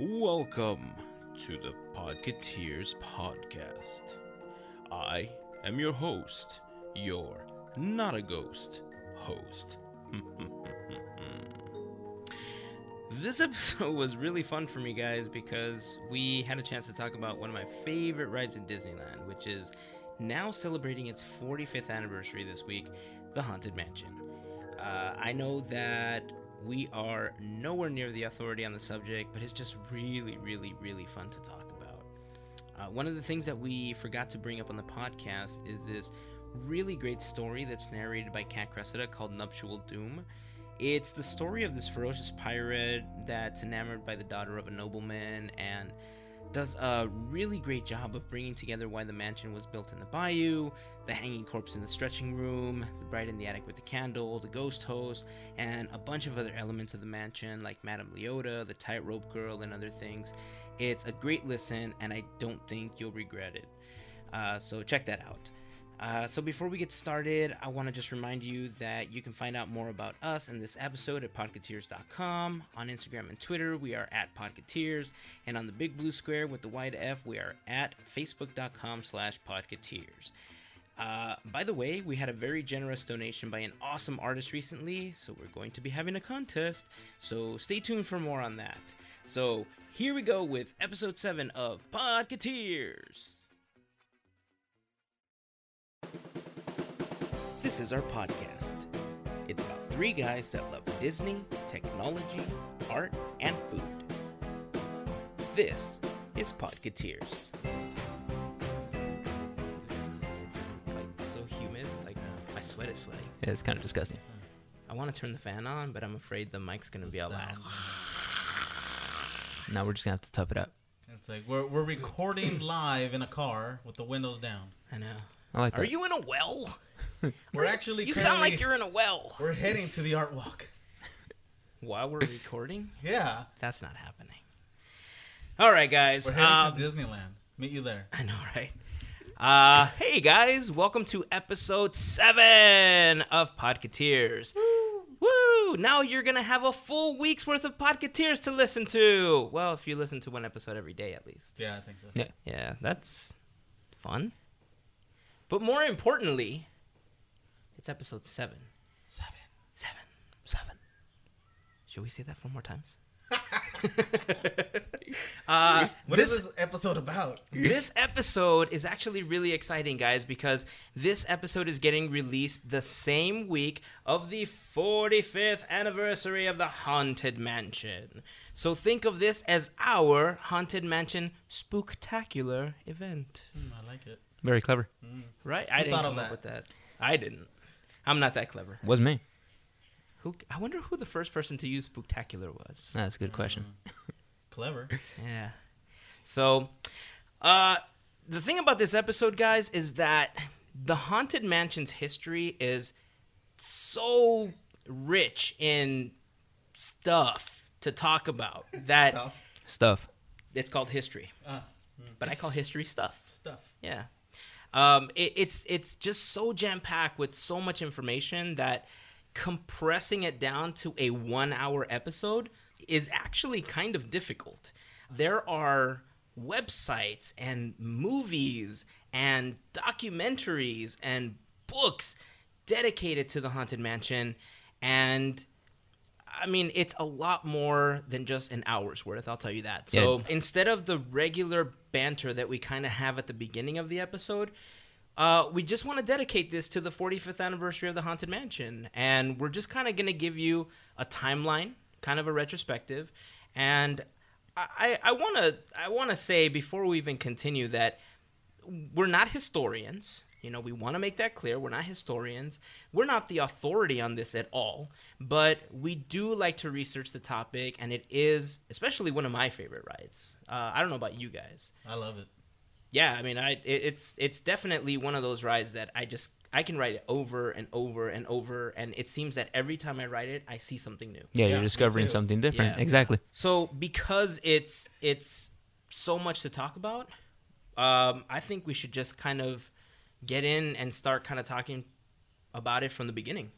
Welcome to the Podcateers Podcast. I am your host, your not a ghost host. this episode was really fun for me, guys, because we had a chance to talk about one of my favorite rides in Disneyland, which is now celebrating its 45th anniversary this week, the Haunted Mansion. Uh, I know that we are nowhere near the authority on the subject, but it's just really, really, really fun to talk about. Uh, one of the things that we forgot to bring up on the podcast is this really great story that's narrated by Cat Cressida called Nuptial Doom. It's the story of this ferocious pirate that's enamored by the daughter of a nobleman and does a really great job of bringing together why the mansion was built in the bayou, the hanging corpse in the stretching room, the bride in the attic with the candle, the ghost host, and a bunch of other elements of the mansion like Madame Leota, the tightrope girl, and other things. It's a great listen, and I don't think you'll regret it. Uh, so check that out. Uh, so before we get started, I want to just remind you that you can find out more about us and this episode at podcateers.com. On Instagram and Twitter, we are at podcateers, and on the big blue square with the wide F, we are at facebook.com slash podcateers. Uh, by the way, we had a very generous donation by an awesome artist recently, so we're going to be having a contest. So stay tuned for more on that. So here we go with episode 7 of Podcateers. This is our podcast. It's about three guys that love Disney, technology, art, and food. This is Podcateers. It's like so humid, like my sweat is sweating. Yeah, it's kind of disgusting. I want to turn the fan on, but I'm afraid the mic's gonna be all loud. Now we're just gonna have to tough it up. It's like we're we're recording live in a car with the windows down. I know. I like that. Are you in a well? We're actually You sound like you're in a well. We're heading to the art walk. While we're recording, Yeah, that's not happening. All right, guys. we're heading um, to Disneyland. Meet you there. I know, right? Uh, hey guys, welcome to episode seven of Podcateers. Woo! Now you're gonna have a full week's worth of Podcateers to listen to. Well, if you listen to one episode every day, at least. Yeah, I think so. Yeah. Yeah, that's fun. But more importantly, it's episode seven. Seven. Seven. Seven. Should we say that four more times? uh, What is this episode about? this episode is actually really exciting, guys, because this episode is getting released the same week of the 45th anniversary of the Haunted Mansion. So think of this as our Haunted Mansion spooktacular event. Hmm, I like it. Very clever. Right? I Who didn't thought come of up that? with that. I didn't. I'm not that clever. Was me. Who? I wonder who the first person to use spooktacular was. That's a good question. Clever. Yeah. So, uh, the thing about this episode, guys, is that the Haunted Mansion's history is so rich in stuff to talk about that Stuff. Stuff. it's called history. Ah, But I call history stuff. stuff. Yeah. Um, it, it's it's just so jam packed with so much information that compressing it down to a one hour episode is actually kind of difficult. There are websites and movies and documentaries and books dedicated to the Haunted Mansion, and I mean, it's a lot more than just an hour's worth, I'll tell you that. So Yeah. instead of the regular banter that we kind of have at the beginning of the episode, uh, we just want to dedicate this to the 45th anniversary of the Haunted Mansion. And we're just kind of going to give you a timeline, kind of a retrospective. And I, I want to I want to say before we even continue that we're not historians. You know, we want to make that clear. We're not historians. We're not the authority on this at all. But we do like to research the topic, and it is especially one of my favorite rides. Uh, I don't know about you guys. I love it. Yeah, I mean, I it, it's it's definitely one of those rides that I just I can ride it over and over and over, and it seems that every time I ride it, I see something new. Yeah, Yeah, you're discovering something different. Yeah. Exactly. So because it's it's so much to talk about, um, I think we should just kind of get in and start kind of talking about it from the beginning.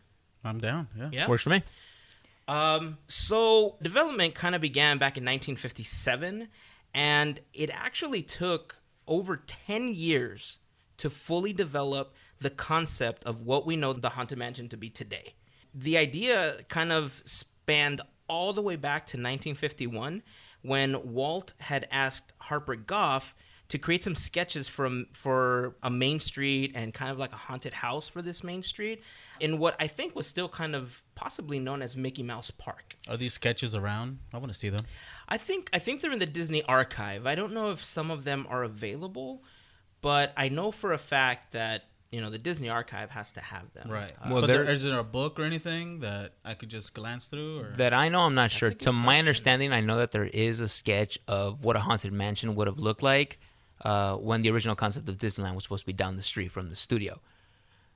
I'm down. Yeah. Yeah. Works for me. Um, so development kind of began back in 1957, and it actually took over 10 years to fully develop the concept of what we know the Haunted Mansion to be today. The idea kind of spanned all the way back to 1951 when Walt had asked Harper Goff to create some sketches from for a main street and kind of like a haunted house for this main street in what I think was still kind of possibly known as Mickey Mouse Park. Are these sketches around? I want to see them. I think I think they're in the Disney archive. I don't know if some of them are available, but I know for a fact that you know the Disney archive has to have them. Right. Uh, Well, but there, there- is there a book or anything that I could just glance through? Or That I know, I'm not sure. a good To my understanding, I know that there is a sketch of what a haunted mansion would have looked like uh, when the original concept of Disneyland was supposed to be down the street from the studio.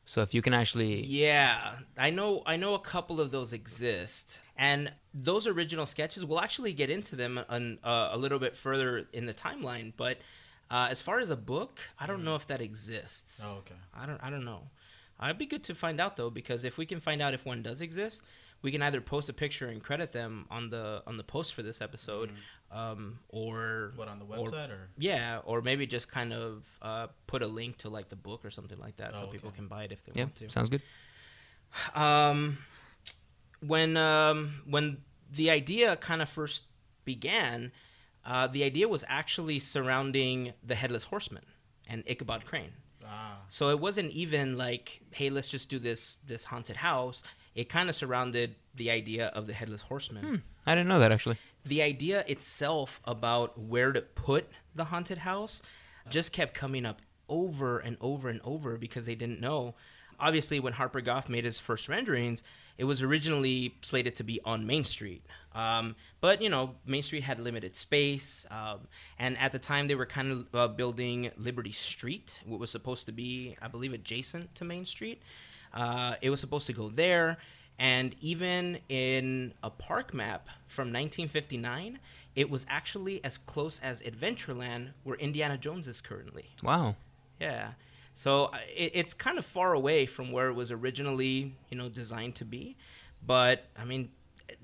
So if you can actually, Yeah, I know. I know a couple of those exist, and those original sketches. We'll actually get into them on, uh, a little bit further in the timeline. But uh, as far as a book, I don't know if that exists. Oh, okay. I don't. I don't know. It'd be good to find out though, because if we can find out if one does exist, we can either post a picture and credit them on the on the post for this episode, um, or What on the website or? yeah, or maybe just kind of uh, put a link to like the book or something like that, so Oh, people can buy it if they yeah, want to. sounds good. Um, when um, when the idea kind of first began, uh, the idea was actually surrounding the headless horseman and Ichabod Crane. Ah, So it wasn't even like, hey, let's just do this this haunted house. It kind of surrounded the idea of the headless horseman. I didn't know that actually. The idea itself about where to put the haunted house just kept coming up over and over and over because they didn't know. Obviously, when Harper Goff made his first renderings, it was originally slated to be on Main Street. Um, but, you know, Main Street had limited space. Um, and at the time, they were kind of uh, building Liberty Street, what was supposed to be, I believe, adjacent to Main Street. Uh, it was supposed to go there. And even in a park map from 1959, it was actually as close as Adventureland, where Indiana Jones is currently. Wow. Yeah. So uh, it, it's kind of far away from where it was originally, you know, designed to be. But I mean,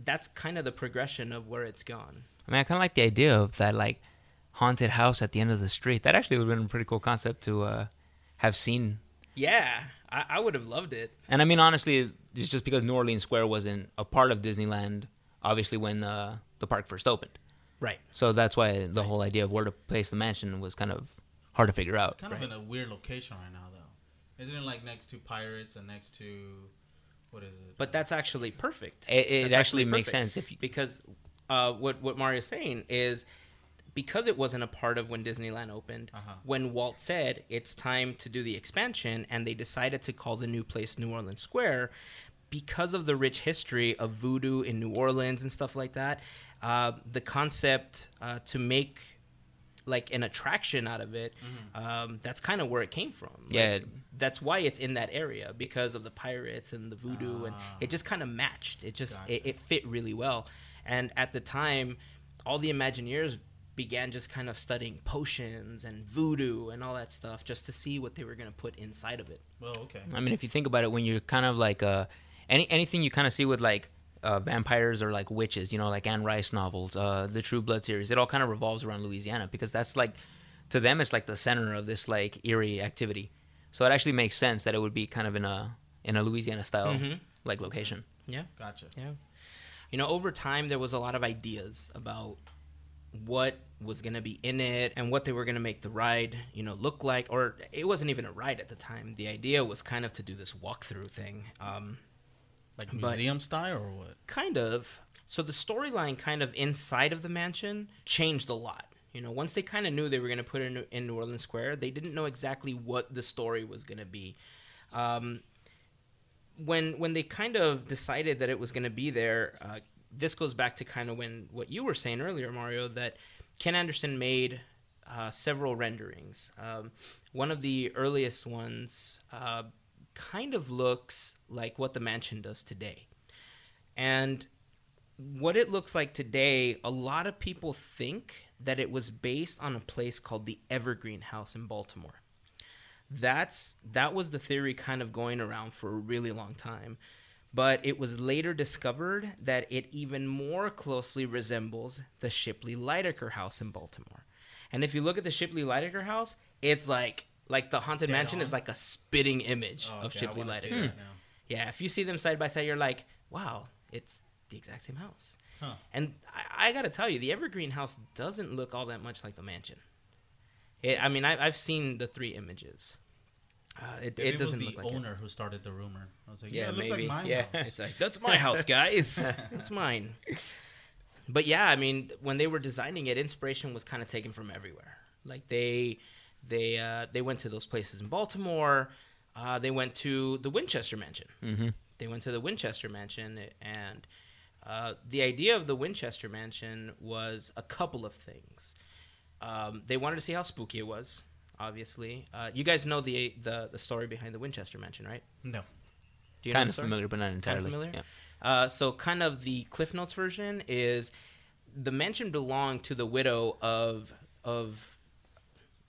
that's kind of the progression of where it's gone. I mean, I kind of like the idea of that like haunted house at the end of the street. That actually would have been a pretty cool concept to uh, have seen. Yeah, I, I would have loved it. And I mean, honestly, it's just because New Orleans Square wasn't a part of Disneyland, obviously, when uh, the park first opened. Right. So that's why the whole idea of where to place the mansion was kind of hard to figure out. It's kind of in a weird location right now, though. Isn't it like next to Pirates and next to what is it? But that's actually perfect. It, it That's actually makes perfect. sense if you. because uh, what what Mario's saying is because it wasn't a part of when Disneyland opened. Uh-huh. When Walt said it's time to do the expansion, and they decided to call the new place New Orleans Square, because of the rich history of voodoo in New Orleans and stuff like that. Uh, the concept uh, to make like an attraction out of it um, that's kind of where it came from Like, Yeah. that's why it's in that area because of the pirates and the voodoo and it just kind of matched it just it, it fit really well and at the time all the imagineers began just kind of studying potions and voodoo and all that stuff just to see what they were going to put inside of it Well, okay. I mean, if you think about it, when you're kind of like uh, any anything you kind of see with like uh, vampires or like witches, you know, like Anne Rice novels, uh, the True Blood series, it all kind of revolves around Louisiana because that's like to them it's like the center of this like eerie activity. So it actually makes sense that it would be kind of in a in a Louisiana style Mhm. like location. yeah Gotcha. Yeah. You know, over time, there was a lot of ideas about what was going to be in it and what they were going to make the ride, you know, look like. Or it wasn't even a ride at the time. The idea was kind of to do this walkthrough thing. Um, Like museum style or what? kind of. So the storyline, kind of inside of the mansion, changed a lot. You know, once they kind of knew they were going to put it in, in New Orleans Square, they didn't know exactly what the story was going to be. Um, when when they kind of decided that it was going to be there, uh, this goes back to kind of when what you were saying earlier, Mario, that Ken Anderson made uh, several renderings. Um, one of the earliest ones uh, kind of looks like what the mansion does today, and what it looks like today, a lot of people think that it was based on a place called the Evergreen House in Baltimore. That's that was the theory kind of going around for a really long time. But it was later discovered that it even more closely resembles the Shipley Lydecker house in Baltimore. And if you look at the Shipley Lydecker house, it's like like the haunted Dead mansion on? is like a spitting image Oh, of okay, I Shipley Lydecker. now. Yeah, if you see them side by side, you're like, wow, it's the exact same house. Huh. And I, I got to tell you, the Evergreen house doesn't look all that much like the mansion. It, I mean, I, I've seen the three images. Uh, it, Maybe it it, doesn't was the look like owner who started the rumor. I was like, yeah, Yeah, it looks maybe. like my yeah, house. it's like that's my house, guys. it's mine. But yeah, I mean, when they were designing it, inspiration was kind of taken from everywhere. Like they, they, uh, they went to those places in Baltimore. Uh, they went to the Winchester Mansion. Mm-hmm. They went to the Winchester Mansion, and uh, the idea of the Winchester Mansion was a couple of things. Um, they wanted to see how spooky it was. Obviously, uh, you guys know the, the the story behind the Winchester Mansion, right? No. Do you know Kind the of familiar, but not entirely. familiar? Yeah. Uh, so, kind of the Cliff Notes version is the mansion belonged to the widow of of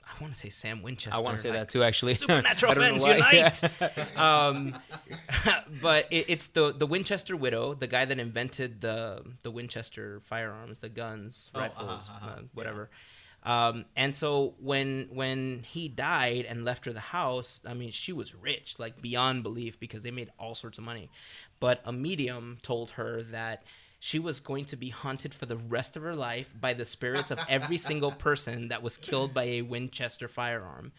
I want to say Sam Winchester. I want to say like, that too, actually. Supernatural I don't fans why. unite! um, but it, it's the the Winchester widow, the guy that invented the the Winchester firearms, the guns, Oh, rifles, uh-huh, uh-huh, uh, whatever. Um, and so when when he died and left her the house, I mean, she was rich, like beyond belief, because they made all sorts of money. But a medium told her that she was going to be haunted for the rest of her life by the spirits of every single person that was killed by a Winchester firearm.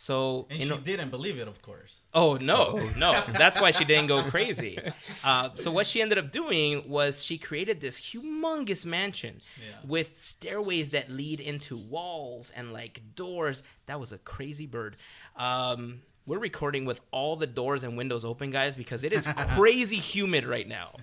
So, And in she o- didn't believe it, of course. Oh no, no! That's why she didn't go crazy. Uh, so what she ended up doing was she created this humongous mansion Yeah. with stairways that lead into walls and like doors. That was a crazy bird. Um, we're recording with all the doors and windows open, guys, because it is crazy humid right now.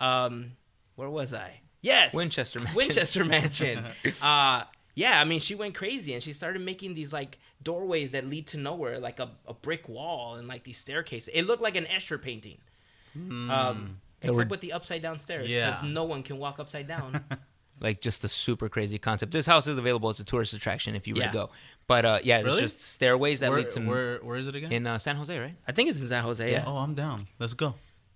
Um, where was I? Yes, Winchester Mansion. Winchester Mansion. uh, yeah, I mean, she went crazy and she started making these like doorways that lead to nowhere, like a, a brick wall and like these staircases. It looked like an Escher painting, um, They except were- with the upside down stairs Yeah. because no one can walk upside down. like just a super crazy concept. This house is available as a tourist attraction if you were Yeah. to go. But uh, yeah, Really? it's just stairways that where, lead to where, where is it again? in uh, San Jose, right? I think it's in San Jose. Yeah, oh, I'm down. Let's go.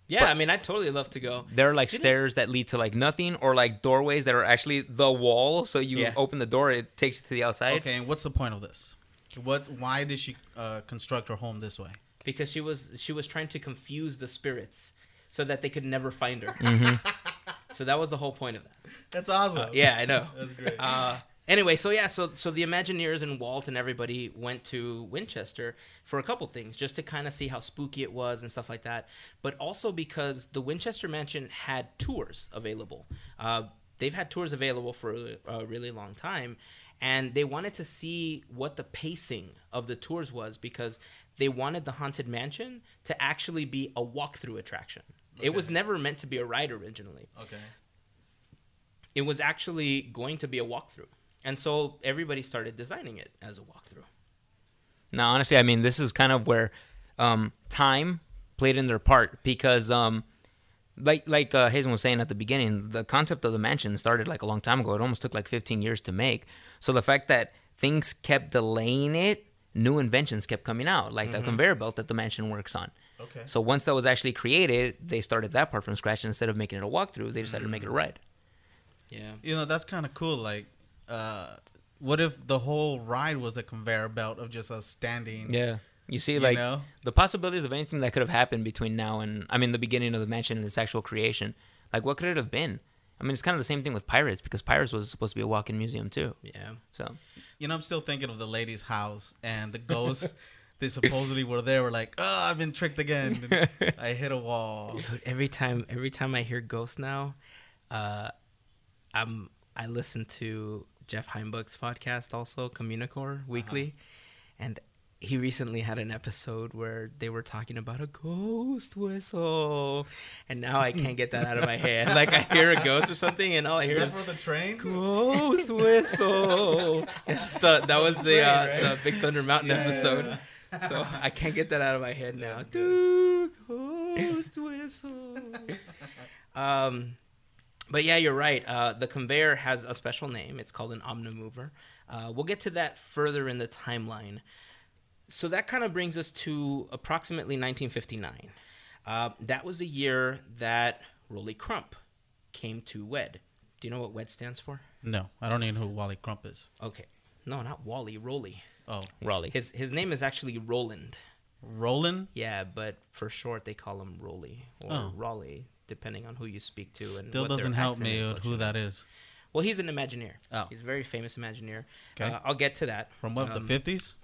yeah. I mean, I'd totally love to go. There are like Didn't- stairs that lead to like nothing, or like doorways that are actually the wall. So you Yeah. open the door, it takes you to the outside. Okay, and what's the point of this? What? Why did she uh, construct her home this way? because she was she was trying to confuse the spirits so that they could never find her. Mm-hmm. so that was the whole point of that. That's awesome. Uh, yeah, I know. That's great. Uh, anyway, so yeah, so so the Imagineers and Walt and everybody went to Winchester for a couple things, just to kind of see how spooky it was and stuff like that, but also because the Winchester Mansion had tours available. Uh, they've had tours available for a, a really long time, and they wanted to see what the pacing of the tours was because they wanted the haunted mansion to actually be a walkthrough attraction. It was never meant to be a ride originally okay. it was actually going to be a walkthrough. And so everybody started designing it as a walkthrough. Now, honestly, I mean, this is kind of where um, time played in their part because, um, like like uh, Hazen was saying at the beginning, the concept of the mansion started like a long time ago. It almost took like 15 years to make. So the fact that things kept delaying it, new inventions kept coming out, like the conveyor belt that the mansion works on. Okay. So once that was actually created, they started that part from scratch. Instead of making it a walkthrough, they decided to make it a ride. Yeah. You know, that's kind of cool. Like, uh, what if the whole ride was a conveyor belt of just us standing? Yeah. You see, You like know? the possibilities of anything that could have happened between now and I mean the beginning of the mansion and its actual creation. Like what could it have been? I mean, it's kind of the same thing with Pirates because Pirates was supposed to be a walk-in museum too. Yeah. So You know, I'm still thinking of the lady's house and the ghosts. they supposedly were there. Were like, oh, I've been tricked again. I hit a wall. Dude, every time every time I hear ghosts now, uh I'm I listen to Jeff Heimbuch's podcast also, Communicore Weekly, and he recently had an episode where they were talking about a ghost whistle, and now I can't get that out of my head. Like I hear a ghost or something, and all I Is hear for the train? Ghost whistle. It's the, that was the uh, the Big Thunder Mountain Yeah, episode. So I can't get that out of my head now. Dude, ghost whistle. um, but yeah, you're right. Uh, the conveyor has a special name. It's called an omnimover. Uh, we'll get to that further in the timeline. So that kind of brings us to approximately 1959. Uh, that was the year that Rolly Crump came to WED. Do you know what WED stands for? No, I don't even know who Wally Crump is. Okay. No, not Wally, Rolly. Oh, Rolly. His his name is actually Roland. Roland. Yeah, but for short they call him Rolly or Oh. Raleigh, depending on who you speak to. And Still what doesn't help me with who that is. Well, he's an Imagineer. Oh. He's a very famous Imagineer. Okay. Uh, I'll get to that. From what the Um, fifties?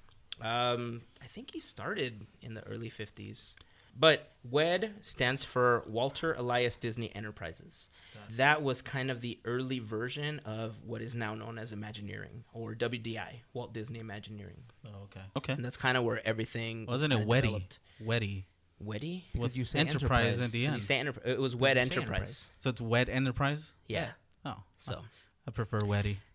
Um, I think he started in the early 50s. But WED stands for Walter Elias Disney Enterprises. That was kind of the early version of what is now known as Imagineering or WDI, Walt Disney Imagineering. Oh, okay. Okay. And that's kind of where everything was Wasn't it kinda Weddy? developed. Weddy. Weddy? With you say enterprise, enterprise. at the end. you say enter- it was WED Enterprise. enterprise? so it's Wed Enterprise. Yeah. Oh, So I prefer Weddy.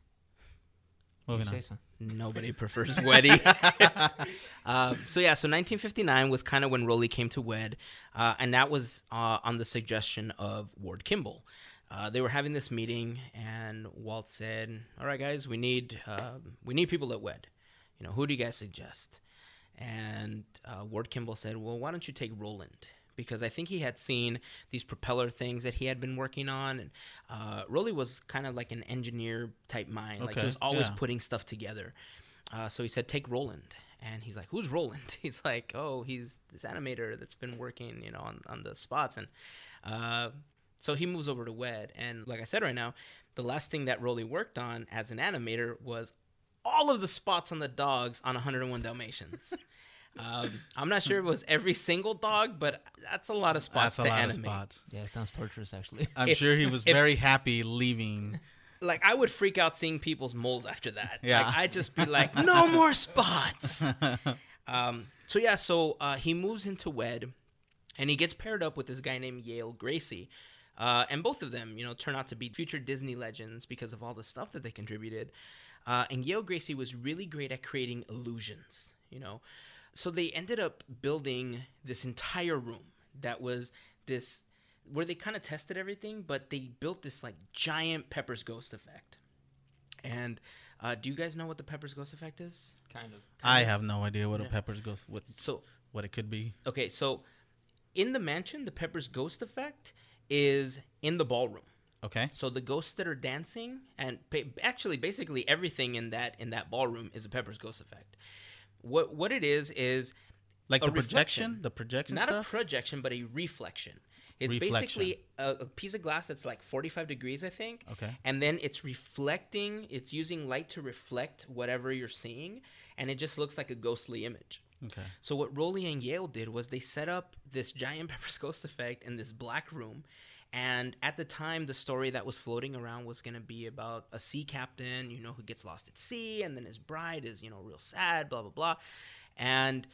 You Moving say on. so. Nobody prefers Weddy. um, so yeah, so 1959 was kind of when Rolly came to Wed, uh, and that was uh, on the suggestion of Ward Kimball. Uh, they were having this meeting, and Walt said, "All right, guys, we need uh, we need people at Wed. You know, who do you guys suggest?" And uh, Ward Kimball said, "Well, why don't you take Roland?" Because I think he had seen these propeller things that he had been working on, and uh, Rolly was kind of like an engineer type mind. okay. Like he was always yeah. putting stuff together. Uh, so he said, "Take Roland," and he's like, "Who's Roland?" He's like, "Oh, he's this animator that's been working, you know, on, on the spots." And uh, so he moves over to Wed, and like I said right now, the last thing that Rolly worked on as an animator was all of the spots on the dogs on 101 Dalmatians. um, I'm not sure it was every single dog, but that's a lot of spots That's a to lot animate. of spots. Yeah, it sounds torturous actually. I'm If- sure he was if- very happy leaving. Like I would freak out seeing people's moles after that. Yeah. like, I'd just be like, no more spots. um, so yeah, so uh, he moves into Wed, and he gets paired up with this guy named Yale Gracie. Uh, and both of them, you know, turn out to be future Disney legends because of all the stuff that they contributed. Uh, and Yale Gracie was really great at creating illusions, you know. So they ended up building this entire room that was this where they kind of tested everything, but they built this like giant Pepper's Ghost effect. And uh, do you guys know what the Pepper's Ghost effect is? kind of. I have no idea what a Pepper's Ghost what So what it could be. okay, so in the mansion, the Pepper's Ghost effect is in the ballroom. Okay. So the ghosts that are dancing, and ba- actually, basically everything in that in that ballroom is a Pepper's Ghost effect. What what it is is Like a the projection, the projection not stuff. a projection, but a reflection. It's Reflection. basically a, a piece of glass that's like 45 degrees, I think. Okay. And then it's reflecting, it's using light to reflect whatever you're seeing, and it just looks like a ghostly image. okay. So what Rolly and Yale did was they set up this giant Pepper's Ghost effect in this black room. And at the time, the story that was floating around was going to be about a sea captain, you know, who gets lost at sea, and then his bride is, you know, real sad, blah blah blah. And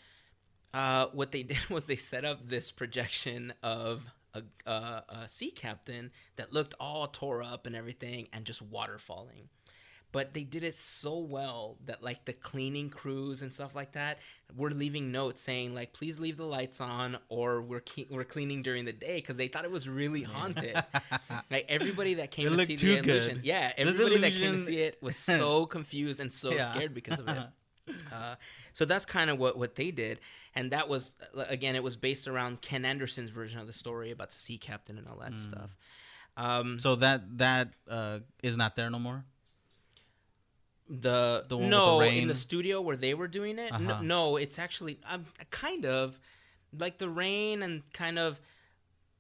uh, what they did was they set up this projection of a, uh, a sea captain that looked all tore up and everything, and just water falling but they did it so well that like the cleaning crews and stuff like that were leaving notes saying like please leave the lights on or we're ke- we're cleaning during the day because they thought it was really haunted like everybody that came It to see the good. illusion yeah everybody that came to see it was so confused and so Yeah. scared because of it uh, so that's kind of what what they did and that was uh, again it was based around ken anderson's version of the story about the sea captain and all that stuff um, So that that uh, is not there no more. The, The one with no the in the studio where they were doing it. No, Uh-huh. no, it's actually um, kind of like the rain and kind of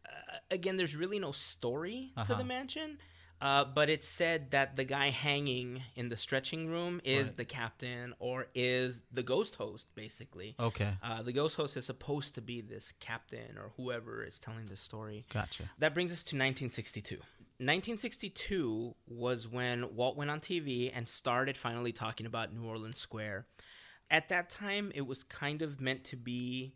uh, again. There's really no story to Uh-huh. the mansion, uh, but it's said that the guy hanging in the stretching room is Right. the captain or is the ghost host, basically. Okay. Uh, the ghost host is supposed to be this captain or whoever is telling the story. Gotcha. That brings us to 1962. 1962 was when Walt went on TV and started finally talking about New Orleans Square. At that time, it was kind of meant to be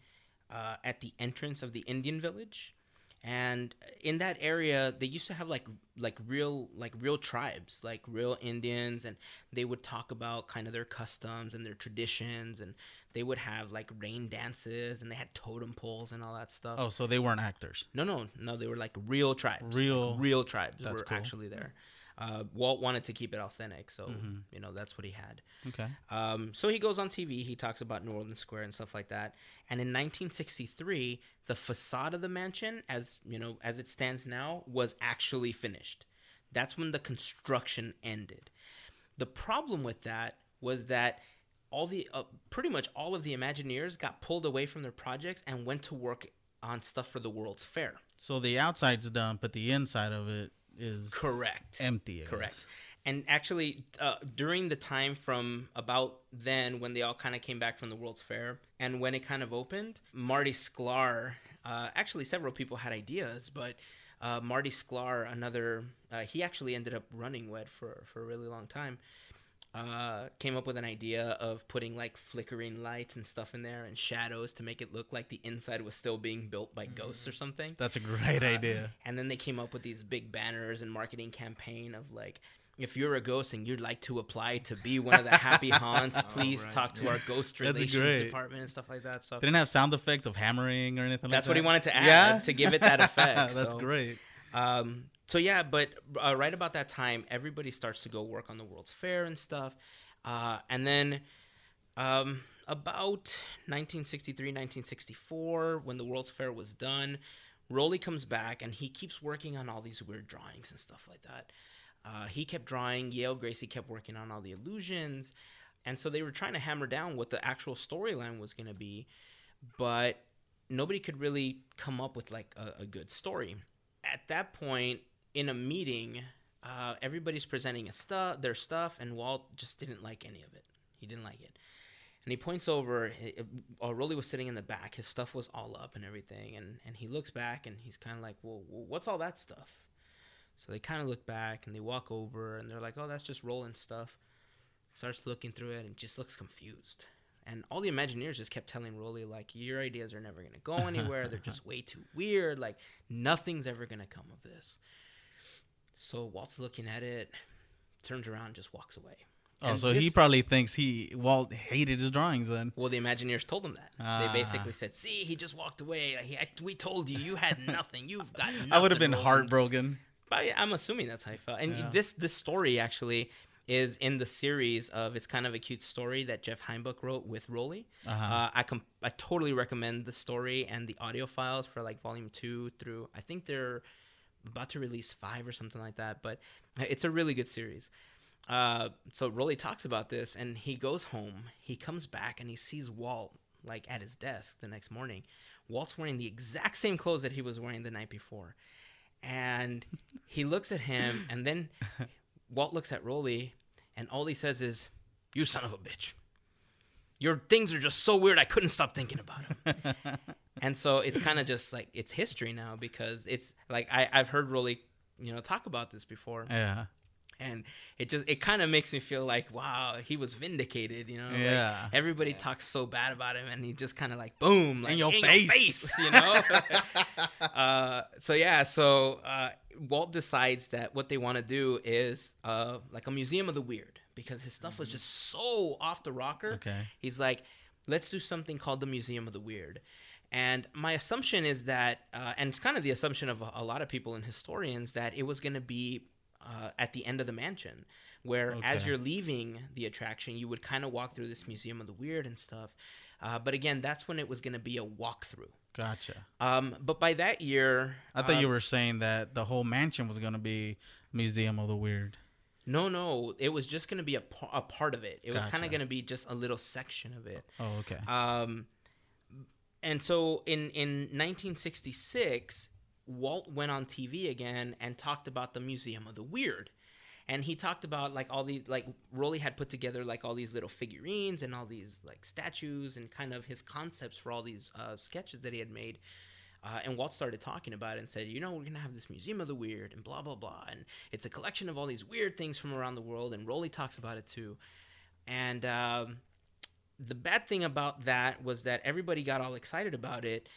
uh, at the entrance of the Indian village, and in that area, they used to have like like real like real tribes, like real Indians, and they would talk about kind of their customs and their traditions, and they would have like rain dances, and they had totem poles and all that stuff. Oh, so they weren't actors. No, no, no. They were like real tribes. Real- Like, real tribes That's were cool. actually there. Uh, Walt wanted to keep it authentic, so Mhm. you know that's what he had. Okay. Um, so he goes on TV. He talks about New Orleans Square and stuff like that. And in 1963, the facade of the mansion, as you know, as it stands now, was actually finished. That's when the construction ended. The problem with that was that all the uh, pretty much all of the Imagineers got pulled away from their projects and went to work on stuff for the World's Fair. So the outside's done, but the inside of it is Correct. empty. Correct. And actually, uh, during the time from about then, when they all kind of came back from the World's Fair, and when it kind of opened, Marty Sklar, uh, actually, several people had ideas, but uh, Marty Sklar, another, uh, he actually ended up running WED for, for a really long time. Uh, came up with an idea of putting like flickering lights and stuff in there and shadows to make it look like the inside was still being built by ghosts or something. That's a great Uh, idea. And then they came up with these big banners and marketing campaign of like, if you're a ghost and you'd like to apply to be one of the happy haunts, please right, talk to our ghost relations department and stuff like that. So They didn't have sound effects of hammering or anything like that. that's like what that. he wanted to add Yeah? to give it that effect. That's so, great. Um, so yeah, but uh, right about that time, everybody starts to go work on the World's Fair and stuff, uh, and then um, about 1963, 1964, when the World's Fair was done, Rolly comes back and he keeps working on all these weird drawings and stuff like that. Uh, he kept drawing. Yale Gracie kept working on all the illusions, and so they were trying to hammer down what the actual storyline was going to be, but nobody could really come up with like a, a good story. At that point, in a meeting, uh, everybody's presenting a stu- their stuff, and Walt just didn't like any of it. He didn't like it. And he points over. Uh, Rolly was sitting in the back. His stuff was all up and everything. And, and he looks back and he's kind of like, well, what's all that stuff? So they kind of look back and they walk over and they're like, oh, that's just Roland's stuff. Starts looking through it and just looks confused. And all the Imagineers just kept telling Rolly, like, your ideas are never going to go anywhere. They're just way too weird. Like, nothing's ever going to come of this. So Walt's looking at it, turns around, just walks away. Oh, And so he probably thinks he Walt hated his drawings then. Well, the Imagineers told him that. Ah. They basically said, "See, he just walked away. He, I, we told you, you had nothing. You've got nothing." I would have been Roland." heartbroken. But I- I'm assuming that's how he felt. And Yeah. this this story actually is in the series of it's kind of a cute story that Jeff Heimbuch wrote with Rolly. Uh-huh. Uh, I com- I totally recommend the story and the audio files for like volume two through. I think they're about to release five or something like that. But it's a really good series. Uh, so Rolly talks about this, and he goes home. He comes back and he sees Walt like at his desk the next morning. Walt's wearing the exact same clothes that he was wearing the night before, and he looks at him, and then Walt looks at Rolly, and all he says is, "You son of a bitch." Your things are just so weird. I couldn't stop thinking about them. and so it's kind of just like it's history now because it's like I, I've heard Rolly, you know, talk about this before Yeah. and it just it kind of makes me feel like wow he was vindicated you know Like, Yeah. everybody talks so bad about him and he just kind of like boom like your in face." face you know uh, so yeah so uh, walt decides that what they want to do is uh, like a museum of the weird because his stuff was just so off the rocker. Okay. he's like let's do something called the museum of the weird. And my assumption is that uh, and it's kind of the assumption of a, a lot of people and historians that it was going to be uh, at the end of the mansion where as you're leaving the attraction you would kind of walk through this museum of the weird and stuff uh, but again that's when it was going to be a walkthrough Gotcha. um, but by that year I thought uh, you were saying that the whole mansion was gonna be Museum of the Weird. no no it was just going to be a, par- a part of it it was kind of going to be just a little section of it Oh, okay. Um, and so in in 1966, Walt went on TV again and talked about the Museum of the Weird. And he talked about like all these like Rolly had put together like all these little figurines and all these like statues and kind of his concepts for all these uh, sketches that he had made. Uh, and Walt started talking about it and said, you know, we're gonna have this Museum of the Weird and blah blah blah, and it's a collection of all these weird things from around the world. And Rolly talks about it too. And um, the bad thing about that was that everybody got all excited about it,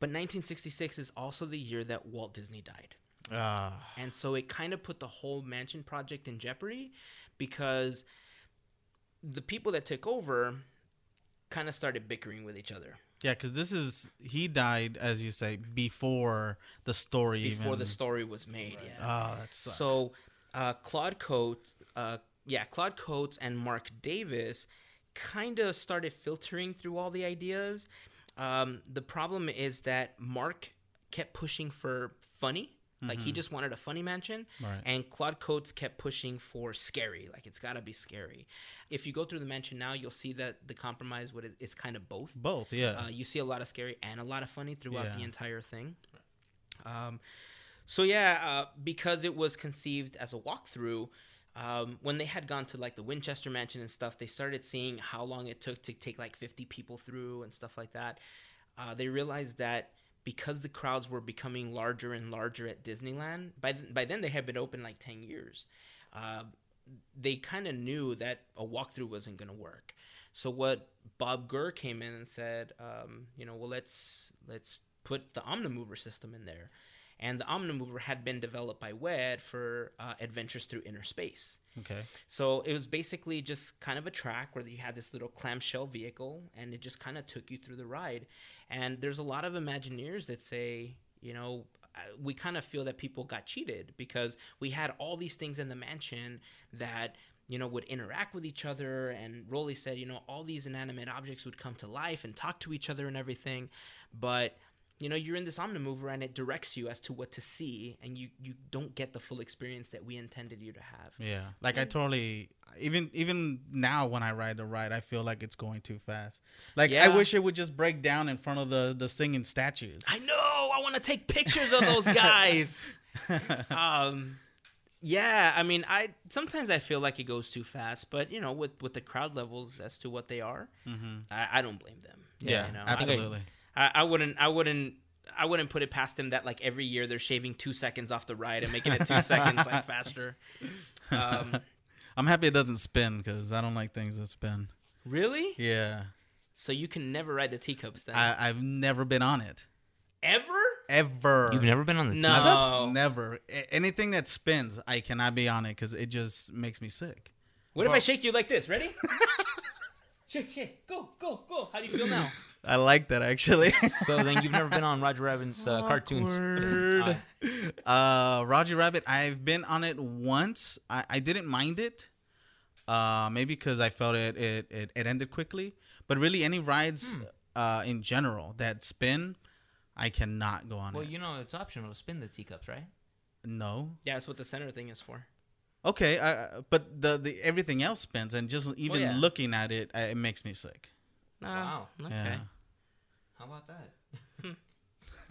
but 1966 is also the year that Walt Disney died. Ah, And so it kind of put the whole mansion project in jeopardy because the people that took over kind of started bickering with each other yeah, because this is he died as you say before the story before even. the story was made. Yeah. Oh, that sucks. So uh, Claude Coates, uh, yeah, Claude Coates and Marc Davis kind of started filtering through all the ideas. Um, the problem is that Marc kept pushing for funny. Like he just wanted a funny mansion, Right. and Claude Coates kept pushing for scary. Like it's got to be scary. If you go through the mansion now, you'll see that the compromise what it's kind of both. Both, yeah. Uh, you see a lot of scary and a lot of funny throughout the entire thing. Um, so yeah, uh, because it was conceived as a walkthrough, um, when they had gone to like the Winchester Mansion and stuff, they started seeing how long it took to take like 50 people through and stuff like that. Uh, they realized that because the crowds were becoming larger and larger at Disneyland, by th- by then they had been open like 10 years. Uh, they kind of knew that a walkthrough wasn't going to work. So what Bob Gurr came in and said, um, you know, well let's let's put the Omnimover system in there, and the Omnimover had been developed by WED for uh, Adventures Through Inner Space. okay. So it was basically just kind of a track where you had this little clamshell vehicle, and it just kind of took you through the ride. And there's a lot of Imagineers that say, you know, uh, we kind of feel that people got cheated because we had all these things in the mansion that you know would interact with each other. And Rolly said you know all these inanimate objects would come to life and talk to each other and everything. But you know you're in this omnimover and it directs you as to what to see and you you don't get the full experience that we intended you to have Yeah, like I totally even even now when I ride the ride, I feel like it's going too fast. Like I wish it would just break down in front of the the singing statues. I know. I want to take pictures of those guys. um, yeah. I mean, I sometimes I feel like it goes too fast, but you know, with with the crowd levels as to what they are, I, I don't blame them. Yeah, you know, absolutely. I, I wouldn't. I wouldn't. I wouldn't put it past them that like every year they're shaving two seconds off the ride and making it two seconds like faster. Um, I'm happy it doesn't spin because I don't like things that spin. really? Yeah, So you can never ride the teacups then? I, I've never been on it Ever? ever. You've never been on the No. teacups? Never. A- anything that spins, I cannot be on it because it just makes me sick. What if I shake you like this? Ready? shake, shake, go, go, go. How do you feel now? I like that actually. So then you've never been on Roger Rabbit's uh, cartoons. Awkward. Uh, uh, Roger Rabbit, I've been on it once. I, I didn't mind it. Uh, maybe because I felt it, it it it ended quickly. But really, any rides uh in general that spin, I cannot go on well, it. you know it's optional to spin the teacups, right? no. Yeah, that's what the center thing is for. Okay, I, but the the everything else spins, and just even yeah. looking at it, uh, it makes me sick. Wow. Okay. Yeah. How about that?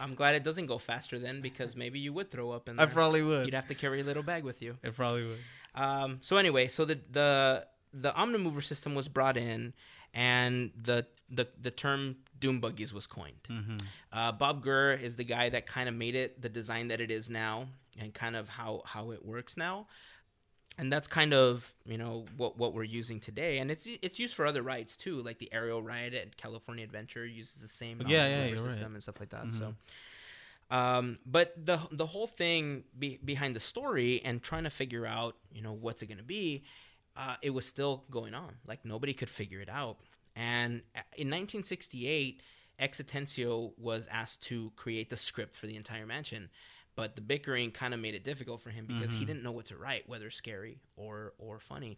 I'm glad it doesn't go faster then because maybe you would throw up in I probably would. You'd have to carry a little bag with you. It probably would. Um, so anyway, so the the the Omnimover system was brought in, and the the the term Doom Buggies was coined. Uh, Bob Gurr is the guy that kind of made it the design that it is now, and kind of how how it works now. And that's kind of you know what what we're using today, and it's it's used for other rides too, like the aerial ride at California Adventure uses the same Yeah, yeah, Omnimover you're right. system and stuff like that. So, um, but the the whole thing be, behind the story and trying to figure out, you know, what's it going to be, uh, it was still going on. Like nobody could figure it out. And uh, in 1968, X Atencio was asked to create the script for the entire mansion, but the bickering kind of made it difficult for him because he didn't know what to write, whether scary or or funny.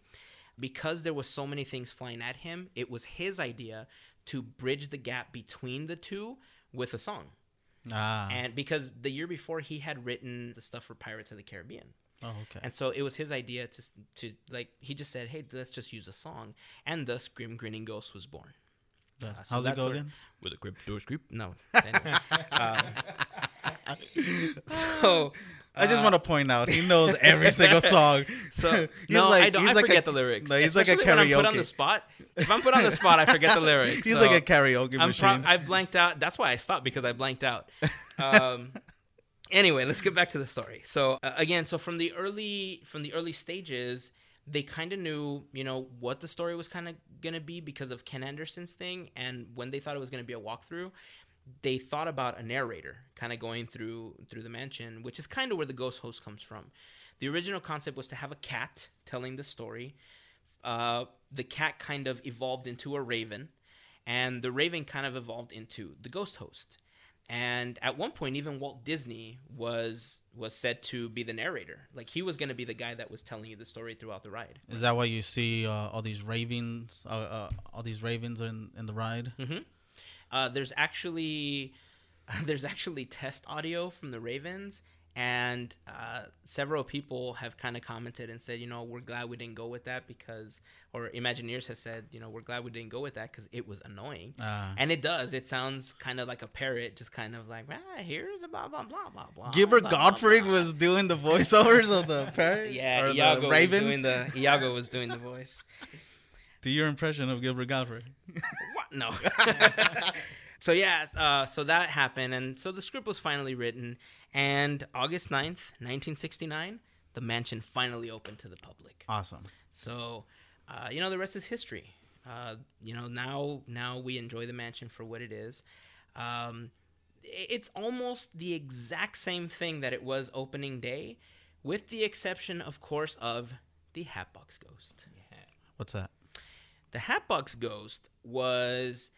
Because there was so many things flying at him, it was his idea to bridge the gap between the two with a song Ah. and because the year before he had written the stuff for Pirates of the Caribbean. oh, okay. And so it was his idea to to like he just said, "Hey, let's just use a song," and thus "Grim Grinning Ghost" was born. That's- Uh, so How's it that's go where- again? With a crypto script? No. Anyway, um, so I just uh, want to point out he knows every single song. So He's no, like- I don't. he's I like forget a- the lyrics. no, he's like a Especially when I'm put on karaoke. the spot. If I'm put on the spot, I forget the lyrics. He's so like a karaoke I'm machine. pro- I blanked out. That's why I stopped because I blanked out. Um, anyway, let's get back to the story. So uh, again, so from the early from the early stages, they kind of knew, you know, what the story was kind of gonna be because of Ken Anderson's thing, and when they thought it was gonna be a walkthrough, they thought about a narrator kind of going through through the mansion, which is kind of where the ghost host comes from. The original concept was to have a cat telling the story. Uh, the cat kind of evolved into a raven, and the raven kind of evolved into the ghost host. and at one point even Walt Disney was was said to be the narrator. Like he was going to be the guy that was telling you the story throughout the ride. Is that why you see uh, all these ravens? Uh, uh, all these ravens in in the ride. Mm-hmm. Uh, there's actually there's actually test audio from the Ravens, and uh, several people have kind of commented and said, you know, we're glad we didn't go with that because, or Imagineers have said, you know, we're glad we didn't go with that because it was annoying, Uh, and it does. It sounds kind of like a parrot, just kind of like, ah, here's a blah blah blah blah blah. Gilbert blah, Gottfried blah." was doing the voiceovers of the parrot. Yeah, or the Iago was raven. doing the Iago was doing the voice. Do your impression of Gilbert Gottfried. What? No. so yeah, uh, so that happened, and so the script was finally written, and August 9th, 1969, the mansion finally opened to the public. Awesome. So, uh, you know, the rest is history. Uh, you know, now now we enjoy the mansion for what it is. Um, it's almost the exact same thing that it was opening day, with the exception, of course, of the Hatbox Ghost. What's that? The Hatbox Ghost was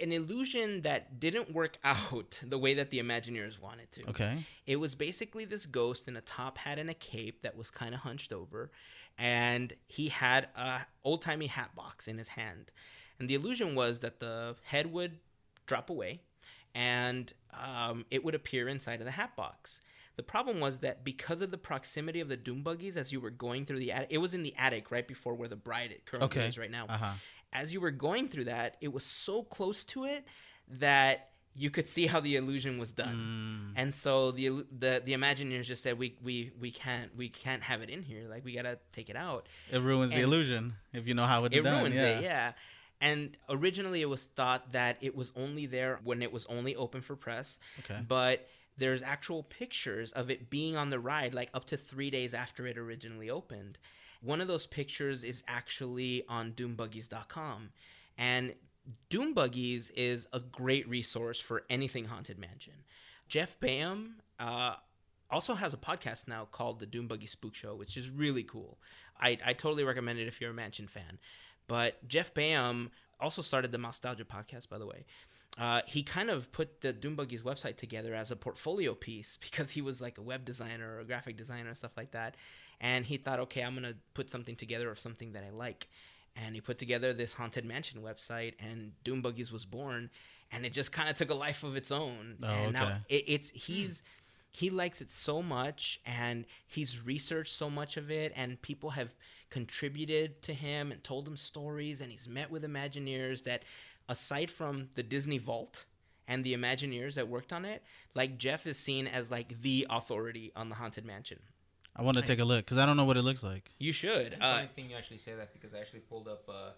an illusion that didn't work out the way that the Imagineers wanted to. Okay. It was basically this ghost in a top hat and a cape that was kind of hunched over, and he had a old timey hat box in his hand. And the illusion was that the head would drop away, and um, it would appear inside of the hat box. The problem was that because of the proximity of the doom buggies as you were going through the attic, it was in the attic right before where the bride currently Okay. is right now Uh huh. as you were going through that, it was so close to it that you could see how the illusion was done. Mm. And so the the the Imagineers just said we we we can't we can't have it in here. Like we gotta take it out. It ruins the illusion if you know how it's it done. ruins yeah. it, yeah. And originally it was thought that it was only there when it was only open for press. Okay. But there's actual pictures of it being on the ride like up to three days after it originally opened. One of those pictures is actually on doombuggies.com. And Doom Buggies is a great resource for anything Haunted Mansion. Jeff Baham uh, also has a podcast now called the Doom Buggy Spook Show, which is really cool. I, I totally recommend it if you're a Mansion fan. But Jeff Baham also started the Nostalgia podcast, by the way. Uh, he kind of put the Doom Buggies website together as a portfolio piece because he was like a web designer or a graphic designer and stuff like that. And he thought, okay, I'm going to put something together of something that I like. And he put together this Haunted Mansion website, and Doombuggies was born. And it just kind of took a life of its own. Oh, and now it, it's he's he likes it so much and he's researched so much of it and people have contributed to him and told him stories and he's met with imagineers that aside from the disney vault and the imagineers that worked on it like jeff is seen as like the authority on the haunted mansion I want to take a look because I don't know what it looks like. you should uh, funny thing you actually say that because I actually pulled up uh,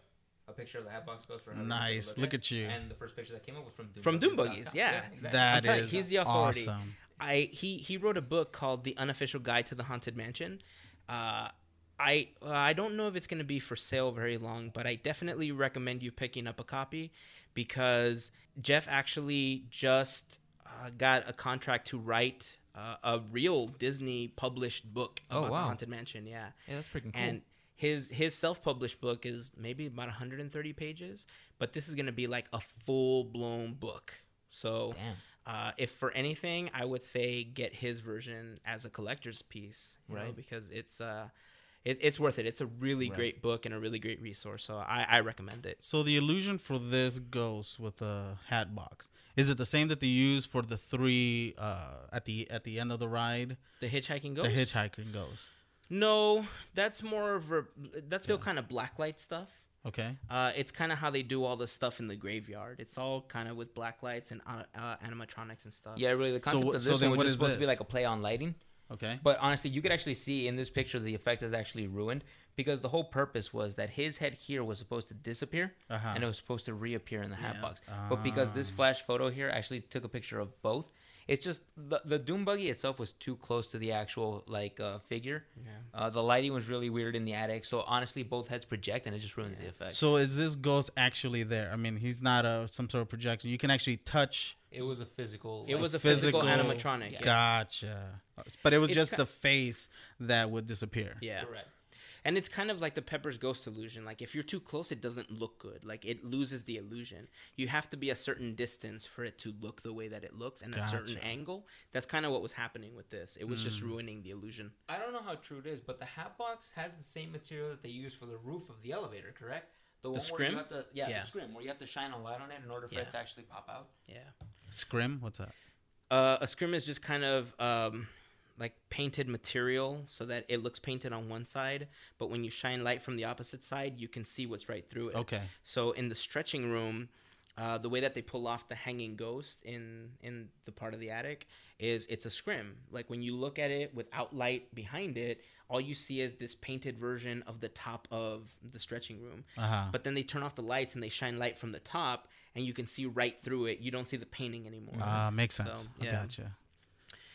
a picture of the Hatbox Ghost for everyone to take Nice. Look at you. And the first picture that came up was from Doom From Doom Buggies, yeah. exactly. That telling you, he's the authority. awesome. I he he wrote a book called The Unofficial Guide to the Haunted Mansion. Uh, I uh, I don't know if it's going to be for sale very long, but I definitely recommend you picking up a copy because Jeff actually just uh, got a contract to write uh, a real Disney published book Oh, about wow. the Haunted Mansion. Yeah, Yeah, that's freaking cool. and his his self-published book is maybe about 130 pages, but this is going to be like a full-blown book. So uh, if for anything, I would say get his version as a collector's piece, you know, Right. because it's uh, it, it's worth it. It's a really Right. great book and a really great resource. So I, I recommend it. So the illusion for this ghost with the hat box is it the same that they use for the three uh, at the at the end of the ride? The hitchhiking ghost. The hitchhiking ghost. No, that's more of a that's still kind of blacklight stuff. Okay. Uh, it's kind of how they do all the stuff in the graveyard. It's all kind of with black lights and uh, uh, animatronics and stuff. Yeah, really. The concept wh- of this then one was is just supposed to be like a play on lighting. Okay. But honestly, you could actually see in this picture the effect is actually ruined because the whole purpose was that his head here was supposed to disappear Uh-huh. and it was supposed to reappear in the hat Yeah. box. But because this flash photo here actually took a picture of both, it's just the the Doom buggy itself was too close to the actual like uh, figure. Yeah. Uh, the lighting was really weird in the attic, so honestly, both heads project and it just ruins the effect. So is this ghost actually there? I mean, he's not a some sort of projection. You can actually touch. It was a physical. It like, was a physical, physical- animatronic. Yeah. Gotcha. But it was It's just ki- the face that would disappear. yeah. correct. And it's kind of like the Pepper's Ghost illusion. Like if you're too close, it doesn't look good. Like it loses the illusion. You have to be a certain distance for it to look the way that it looks and a certain angle. That's kind of what was happening with this. It was Mm. just ruining the illusion. I don't know how true it is, but the hat box has the same material that they use for the roof of the elevator, correct? The, one where scrim? you have to, yeah, Yeah. the scrim, where you have to shine a light on it in order for Yeah. it to actually pop out. Yeah. Scrim, what's that? Uh, a scrim is just kind of um, like painted material so that it looks painted on one side, but when you shine light from the opposite side, you can see what's right through it. Okay. So in the stretching room, uh, the way that they pull off the hanging ghost in in the part of the attic is it's a scrim. Like when you look at it without light behind it, all you see is this painted version of the top of the stretching room. Uh huh. But then they turn off the lights and they shine light from the top, and you can see right through it. You don't see the painting anymore. Uh, makes So, sense. I yeah. gotcha.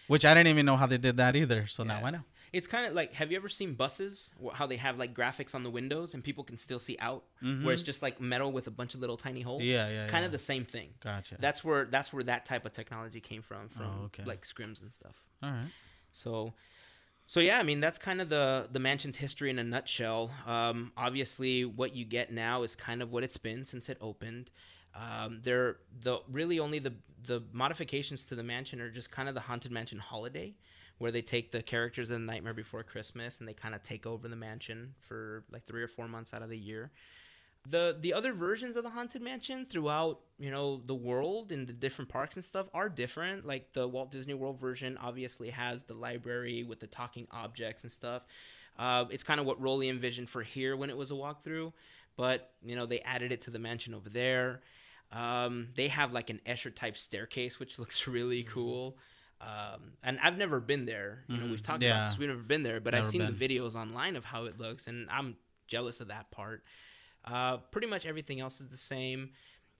Which I didn't even know how they did that either. So now I know. It's kind of like have you ever seen buses how they have like graphics on the windows and people can still see out where it's just like metal with a bunch of little tiny holes? Mm-hmm. Yeah, yeah, Kind yeah. of the same thing. Gotcha. That's where that's where that type of technology came from from Oh, okay. like scrims and stuff. All right. So so yeah, I mean that's kind of the the mansion's history in a nutshell. Um, obviously, what you get now is kind of what it's been since it opened. Um, they're the really only the the modifications to the mansion are just kind of the haunted mansion holiday, where they take the characters of Nightmare Before Christmas and they kind of take over the mansion for like three or four months out of the year. The the other versions of the haunted mansion throughout you know the world and the different parks and stuff are different. Like the Walt Disney World version obviously has the library with the talking objects and stuff. Uh, it's kind of what Rolly envisioned for here when it was a walkthrough, but you know they added it to the mansion over there. Um, they have like an Escher type staircase, which looks really cool. Um, and I've never been there. You know, we've talked Yeah. about this. We've never been there, but I've seen been. the videos online of how it looks, and I'm jealous of that part. Uh, pretty much everything else is the same.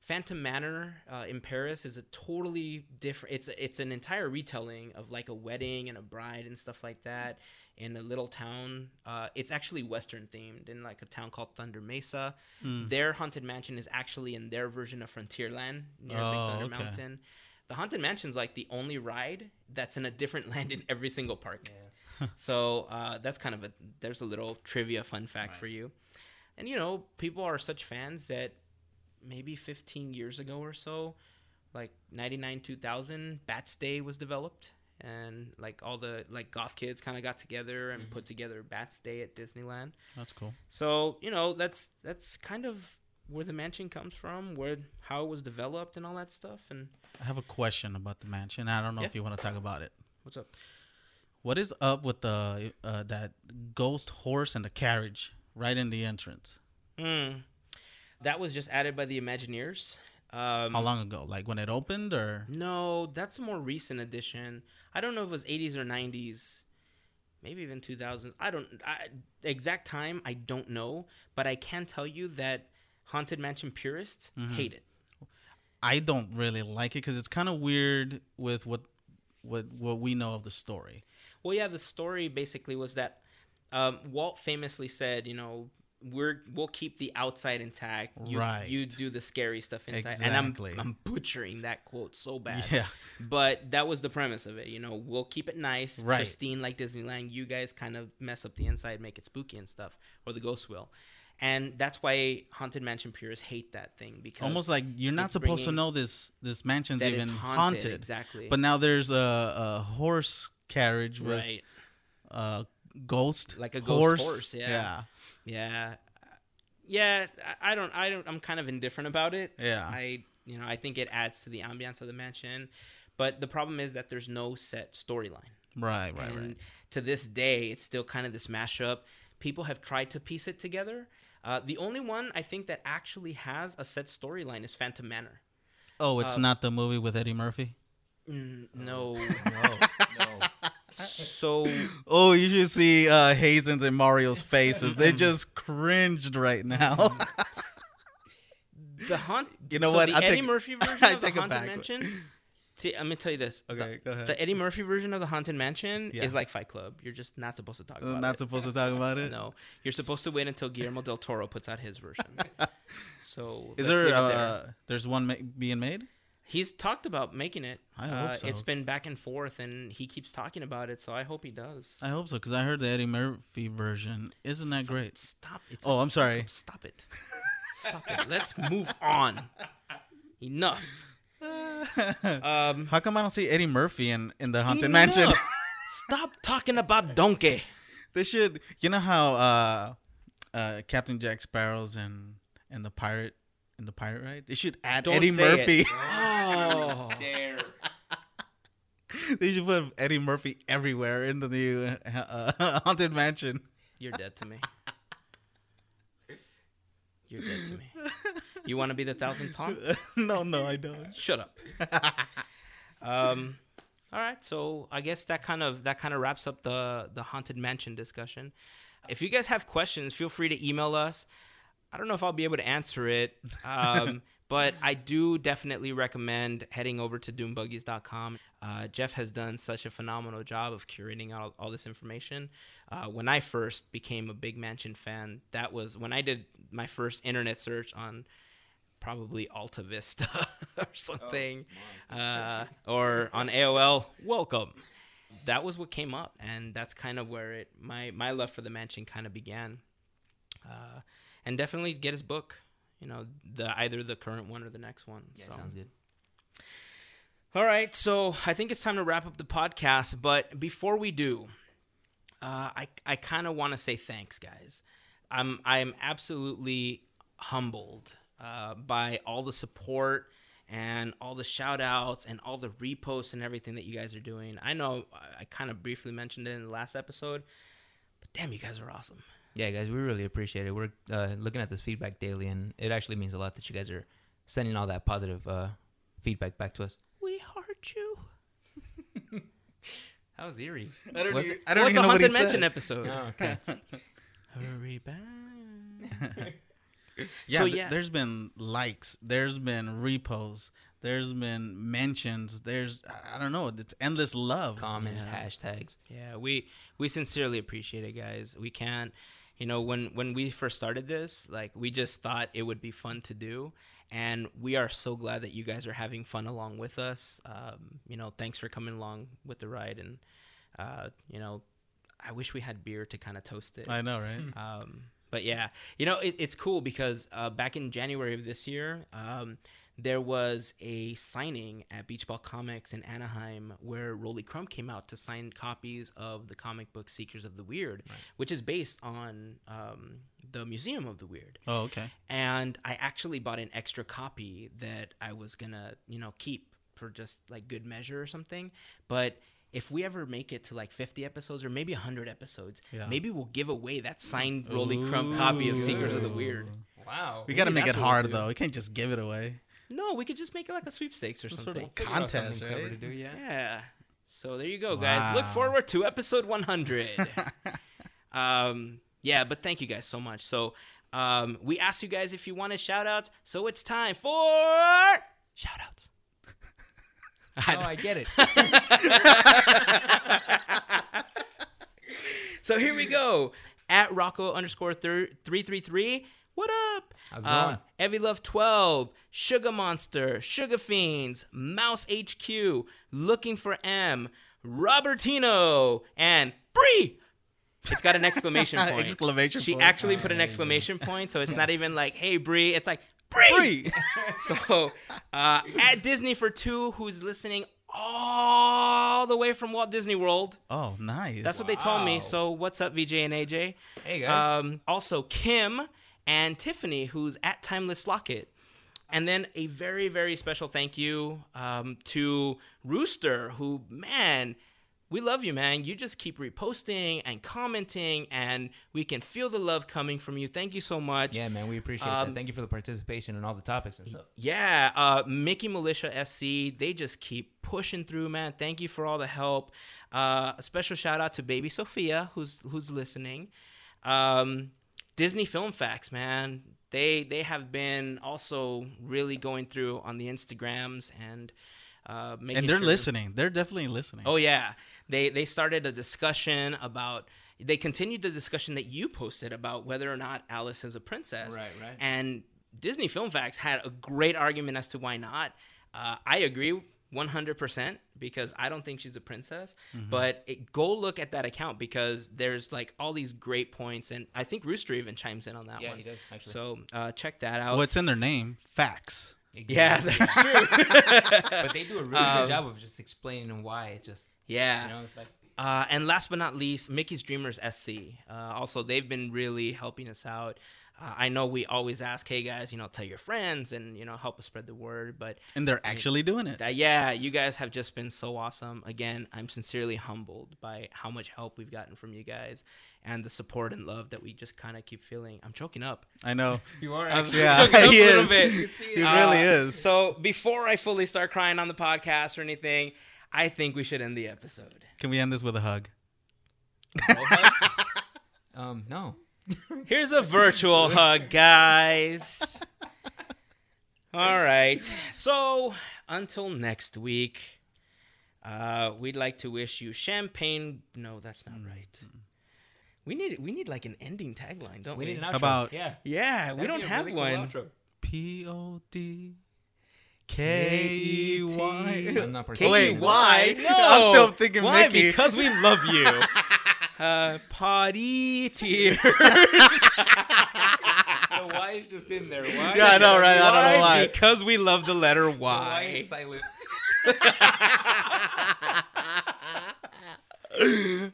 Phantom Manor uh, in Paris is a totally different. It's it's an entire retelling of like a wedding and a bride and stuff like that in a little town. Uh, it's actually Western themed in like a town called Thunder Mesa. Hmm. Their haunted mansion is actually in their version of Frontierland near Big Oh, Thunder okay. Mountain. The haunted mansion's like the only ride that's in a different land in every single park. so uh, that's kind of a there's a little trivia fun fact for you. And you know, people are such fans that maybe 15 years ago or so, like 99 2000, Bats Day was developed and like all the like goth kids kind of got together and put together Bats Day at Disneyland. That's cool. So, you know, that's that's kind of where the mansion comes from, where how it was developed and all that stuff and I have a question about the mansion. I don't know Yeah. if you want to talk about it. what's up? What is up with the uh, that ghost horse and the carriage right in the entrance? Hmm. That was just added by the Imagineers. Um, How long ago? Like when it opened, or No, that's a more recent addition. I don't know if it was 80s or 90s, maybe even 2000s. I don't I, exact time. I don't know, but I can tell you that Haunted Mansion purists hate it. I don't really like it because it's kind of weird with what what what we know of the story. Well, yeah, the story basically was that um, Walt famously said, you know, we're we'll keep the outside intact. You, Right. You do the scary stuff inside, and I'm Exactly. I'm butchering that quote so bad. Yeah. But that was the premise of it. You know, we'll keep it nice, Right. pristine like Disneyland. You guys kind of mess up the inside, make it spooky and stuff, or the ghosts will. And that's why haunted mansion purists hate that thing because Almost like you're not supposed to know this this mansion's even haunted, haunted, exactly. But now there's a, a horse carriage with right, a ghost, Like a ghost horse, yeah. yeah, yeah, yeah. I I don't, I don't. I'm kind of indifferent about it. Yeah. I, you know, I think it adds to the ambiance of the mansion, but the problem is that there's no set storyline. right, right, and right. to this day, it's still kind of this mashup. People have tried to piece it together. Uh, the only one I think that actually has a set storyline is Phantom Manor. Oh, it's uh, not the movie with Eddie Murphy. Mm, no, No, no. so Oh, you should see uh, Hazen's and Mario's faces. they just cringed right now. the haunt. You know so what? The I'll Eddie take- Murphy version I of the take it Haunted. Mansion. See, I'm gonna tell you this. Okay, the, go ahead. The Eddie Murphy version of the Haunted Mansion Yeah. is like Fight Club. You're just not supposed to talk about not it. Not supposed to talk about it. No, you're supposed to wait until Guillermo del Toro puts out his version. so Is there? Uh, there. there's one ma- being made. He's talked about making it. I hope uh, so. It's been back and forth, and he keeps talking about it. So I hope he does. I hope so because I heard the Eddie Murphy version. Isn't that great? Stop it. Oh, I'm sorry. Stop it. Stop it. Let's move on. Enough. Um, How come I don't see Eddie Murphy in in the Haunted enough. Mansion? Stop talking about Donkey. they should. You know how uh, uh, Captain Jack Sparrow's and in the pirate in the pirate ride. They should add Don't Eddie say Murphy. it. Oh. Dare. they should put Eddie Murphy everywhere in the new uh, uh, Haunted Mansion. You're dead to me. You're dead to me. You want to be the thousandth Tom? no, no, I don't. Shut up. um, all right, so I guess that kind of that kind of wraps up the the haunted mansion discussion. If you guys have questions, feel free to email us. I don't know if I'll be able to answer it, um, but I do definitely recommend heading over to doombuggies.com. Uh, Jeff has done such a phenomenal job of curating all, all this information. Uh, when I first became a big mansion fan, that was when I did my first internet search on probably Alta Vista or something, uh, or on AOL. Welcome. That was what came up, and that's kind of where it my my love for the mansion kind of began. Uh, and definitely get his book. You know, the either the current one or the next one. Yeah, so. sounds good. All right, so I think it's time to wrap up the podcast. But before we do, uh, I I kind of want to say thanks, guys. I'm I am absolutely humbled uh, by all the support and all the shout outs and all the reposts and everything that you guys are doing. I know I, I kind of briefly mentioned it in the last episode, but damn, you guys are awesome. Yeah, guys, we really appreciate it. We're uh, looking at this feedback daily, and it actually means a lot that you guys are sending all that positive uh, feedback back to us. We heart you. That was eerie. I don't, Was even, it? I don't Well, even a know what he haunted mansion said. episode. Oh, okay. Hurry back. Yeah, So, th- yeah. there's been likes, there's been reposts, there's been mentions, there's I- I don't know, it's endless love. Comments, Yeah. hashtags. Yeah, we we sincerely appreciate it, guys. We can't, you know, when when we first started this, like we just thought it would be fun to do, and we are so glad that you guys are having fun along with us. Um, you know, thanks for coming along with the ride, and uh, you know, I wish we had beer to kind of toast it. I know, right? Um, but yeah, you know, it, it's cool because uh, back in January of this year, um, there was a signing at Beach Ball Comics in Anaheim where Rolly Crump came out to sign copies of the comic book Seekers of the Weird, which is based on um, the Museum of the Weird. Oh, okay. And I actually bought an extra copy that I was gonna, you know, keep for just like good measure or something. But if we ever make it to like 50 episodes or maybe 100 episodes, Yeah. maybe we'll give away that signed Rolly Crump copy of Seekers of the Weird. Wow. We got to Maybe make it that's what we'll hard though. We can't just give it away. No, we could just make it like a sweepstakes or Some something. sort of contest, right? do, yeah. Yeah. So there you go, guys. Look forward to episode 100. um, yeah, but thank you guys so much. So um, we asked you guys if you wanted shout outs. So it's time for shout outs. Oh, I get it. So here we go. At Rocco underscore thir- 333. What up? How's it Uh, going? Evie Love 12, Sugar Monster, Sugar Fiends, Mouse HQ, Looking for M, Robertino, and Bree. It's got an exclamation point. Exclamation She point. actually put an exclamation point, so it's not even like, hey, Bree. It's like, Bree. so uh, at Disney for two, who's listening all the way from Walt Disney World. Oh, nice. That's what they told me. So what's up, VJ and AJ? Hey, guys. Um, also Kim and Tiffany, who's at Timeless Locket. And then a very, very special thank you um, to Rooster, who, man, we love you, man. You just keep reposting and commenting, and we can feel the love coming from you. Thank you so much. yeah, man, we appreciate um, that. Thank you for the participation and all the topics and stuff. Yeah, uh, Mickey Militia SC, they just keep pushing through, man. Thank you for all the help. Uh, a special shout out to Baby Sophia, who's who's listening. Um, Disney Film Facts, man. They they have been also really going through on the Instagrams and uh, and they're sure- listening. They're definitely listening. Oh yeah, they they started a discussion about. They continued the discussion that you posted about whether or not Alice is a princess. Right, right. And Disney Film Facts had a great argument as to why not. Uh, I agree 100% because I don't think she's a princess. Mm-hmm. But it, go look at that account because there's like all these great points. And I think Rooster even chimes in on that one. Yeah, one. he does, actually. So uh, check that out. What's in their name? Facts. Yeah, that's true. but they do a really Um, good job of just explaining why it just yeah. you know it's like Uh, and last but not least, Mickey's Dreamers SC. Uh, also, they've been really helping us out. Uh, I know we always ask, hey guys, you know, tell your friends and you know help us spread the word. But And they're actually doing it. that, yeah, you guys have just been so awesome. Again, I'm sincerely humbled by how much help we've gotten from you guys and the support and love that we just kind of keep feeling. I'm choking up. I know. you are I'm actually Yeah, choking up he a little is. bit. He You can see He it. really Uh, is. So before I fully start crying on the podcast or anything, I think we should end the episode. Can we end this with a hug? um no Here's a virtual hug, guys. All right. So until next week, uh, we'd like to wish you champagne. No, that's not right. We need we need like an ending tagline, don't we? we need an outro About- yeah yeah, we That'd don't a have really one. outro. P O D K E Y. I'm not K- Wait, why? No. I'm still thinking Why? Mickey. Because we love you. uh, potty tears. the Y is just in there why Yeah, I know, right? I don't know why. Because we love the letter the Y Y. is silent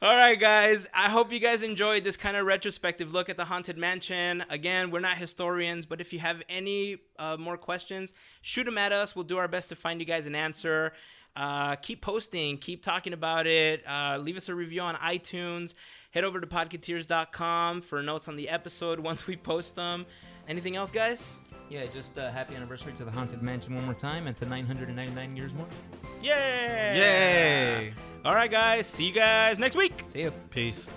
All right, guys. I hope you guys enjoyed this kind of retrospective look at the Haunted Mansion. Again, we're not historians, but if you have any uh, more questions, shoot them at us. We'll do our best to find you guys an answer. Uh, keep posting, keep talking about it. Uh, leave us a review on iTunes. Head over to podcateers.com for notes on the episode once we post them. Anything else, guys? yeah just uh, happy anniversary to the haunted mansion one more time and to 999 years more Yay! Yay! All right, guys. See you guys next week. see you Peace.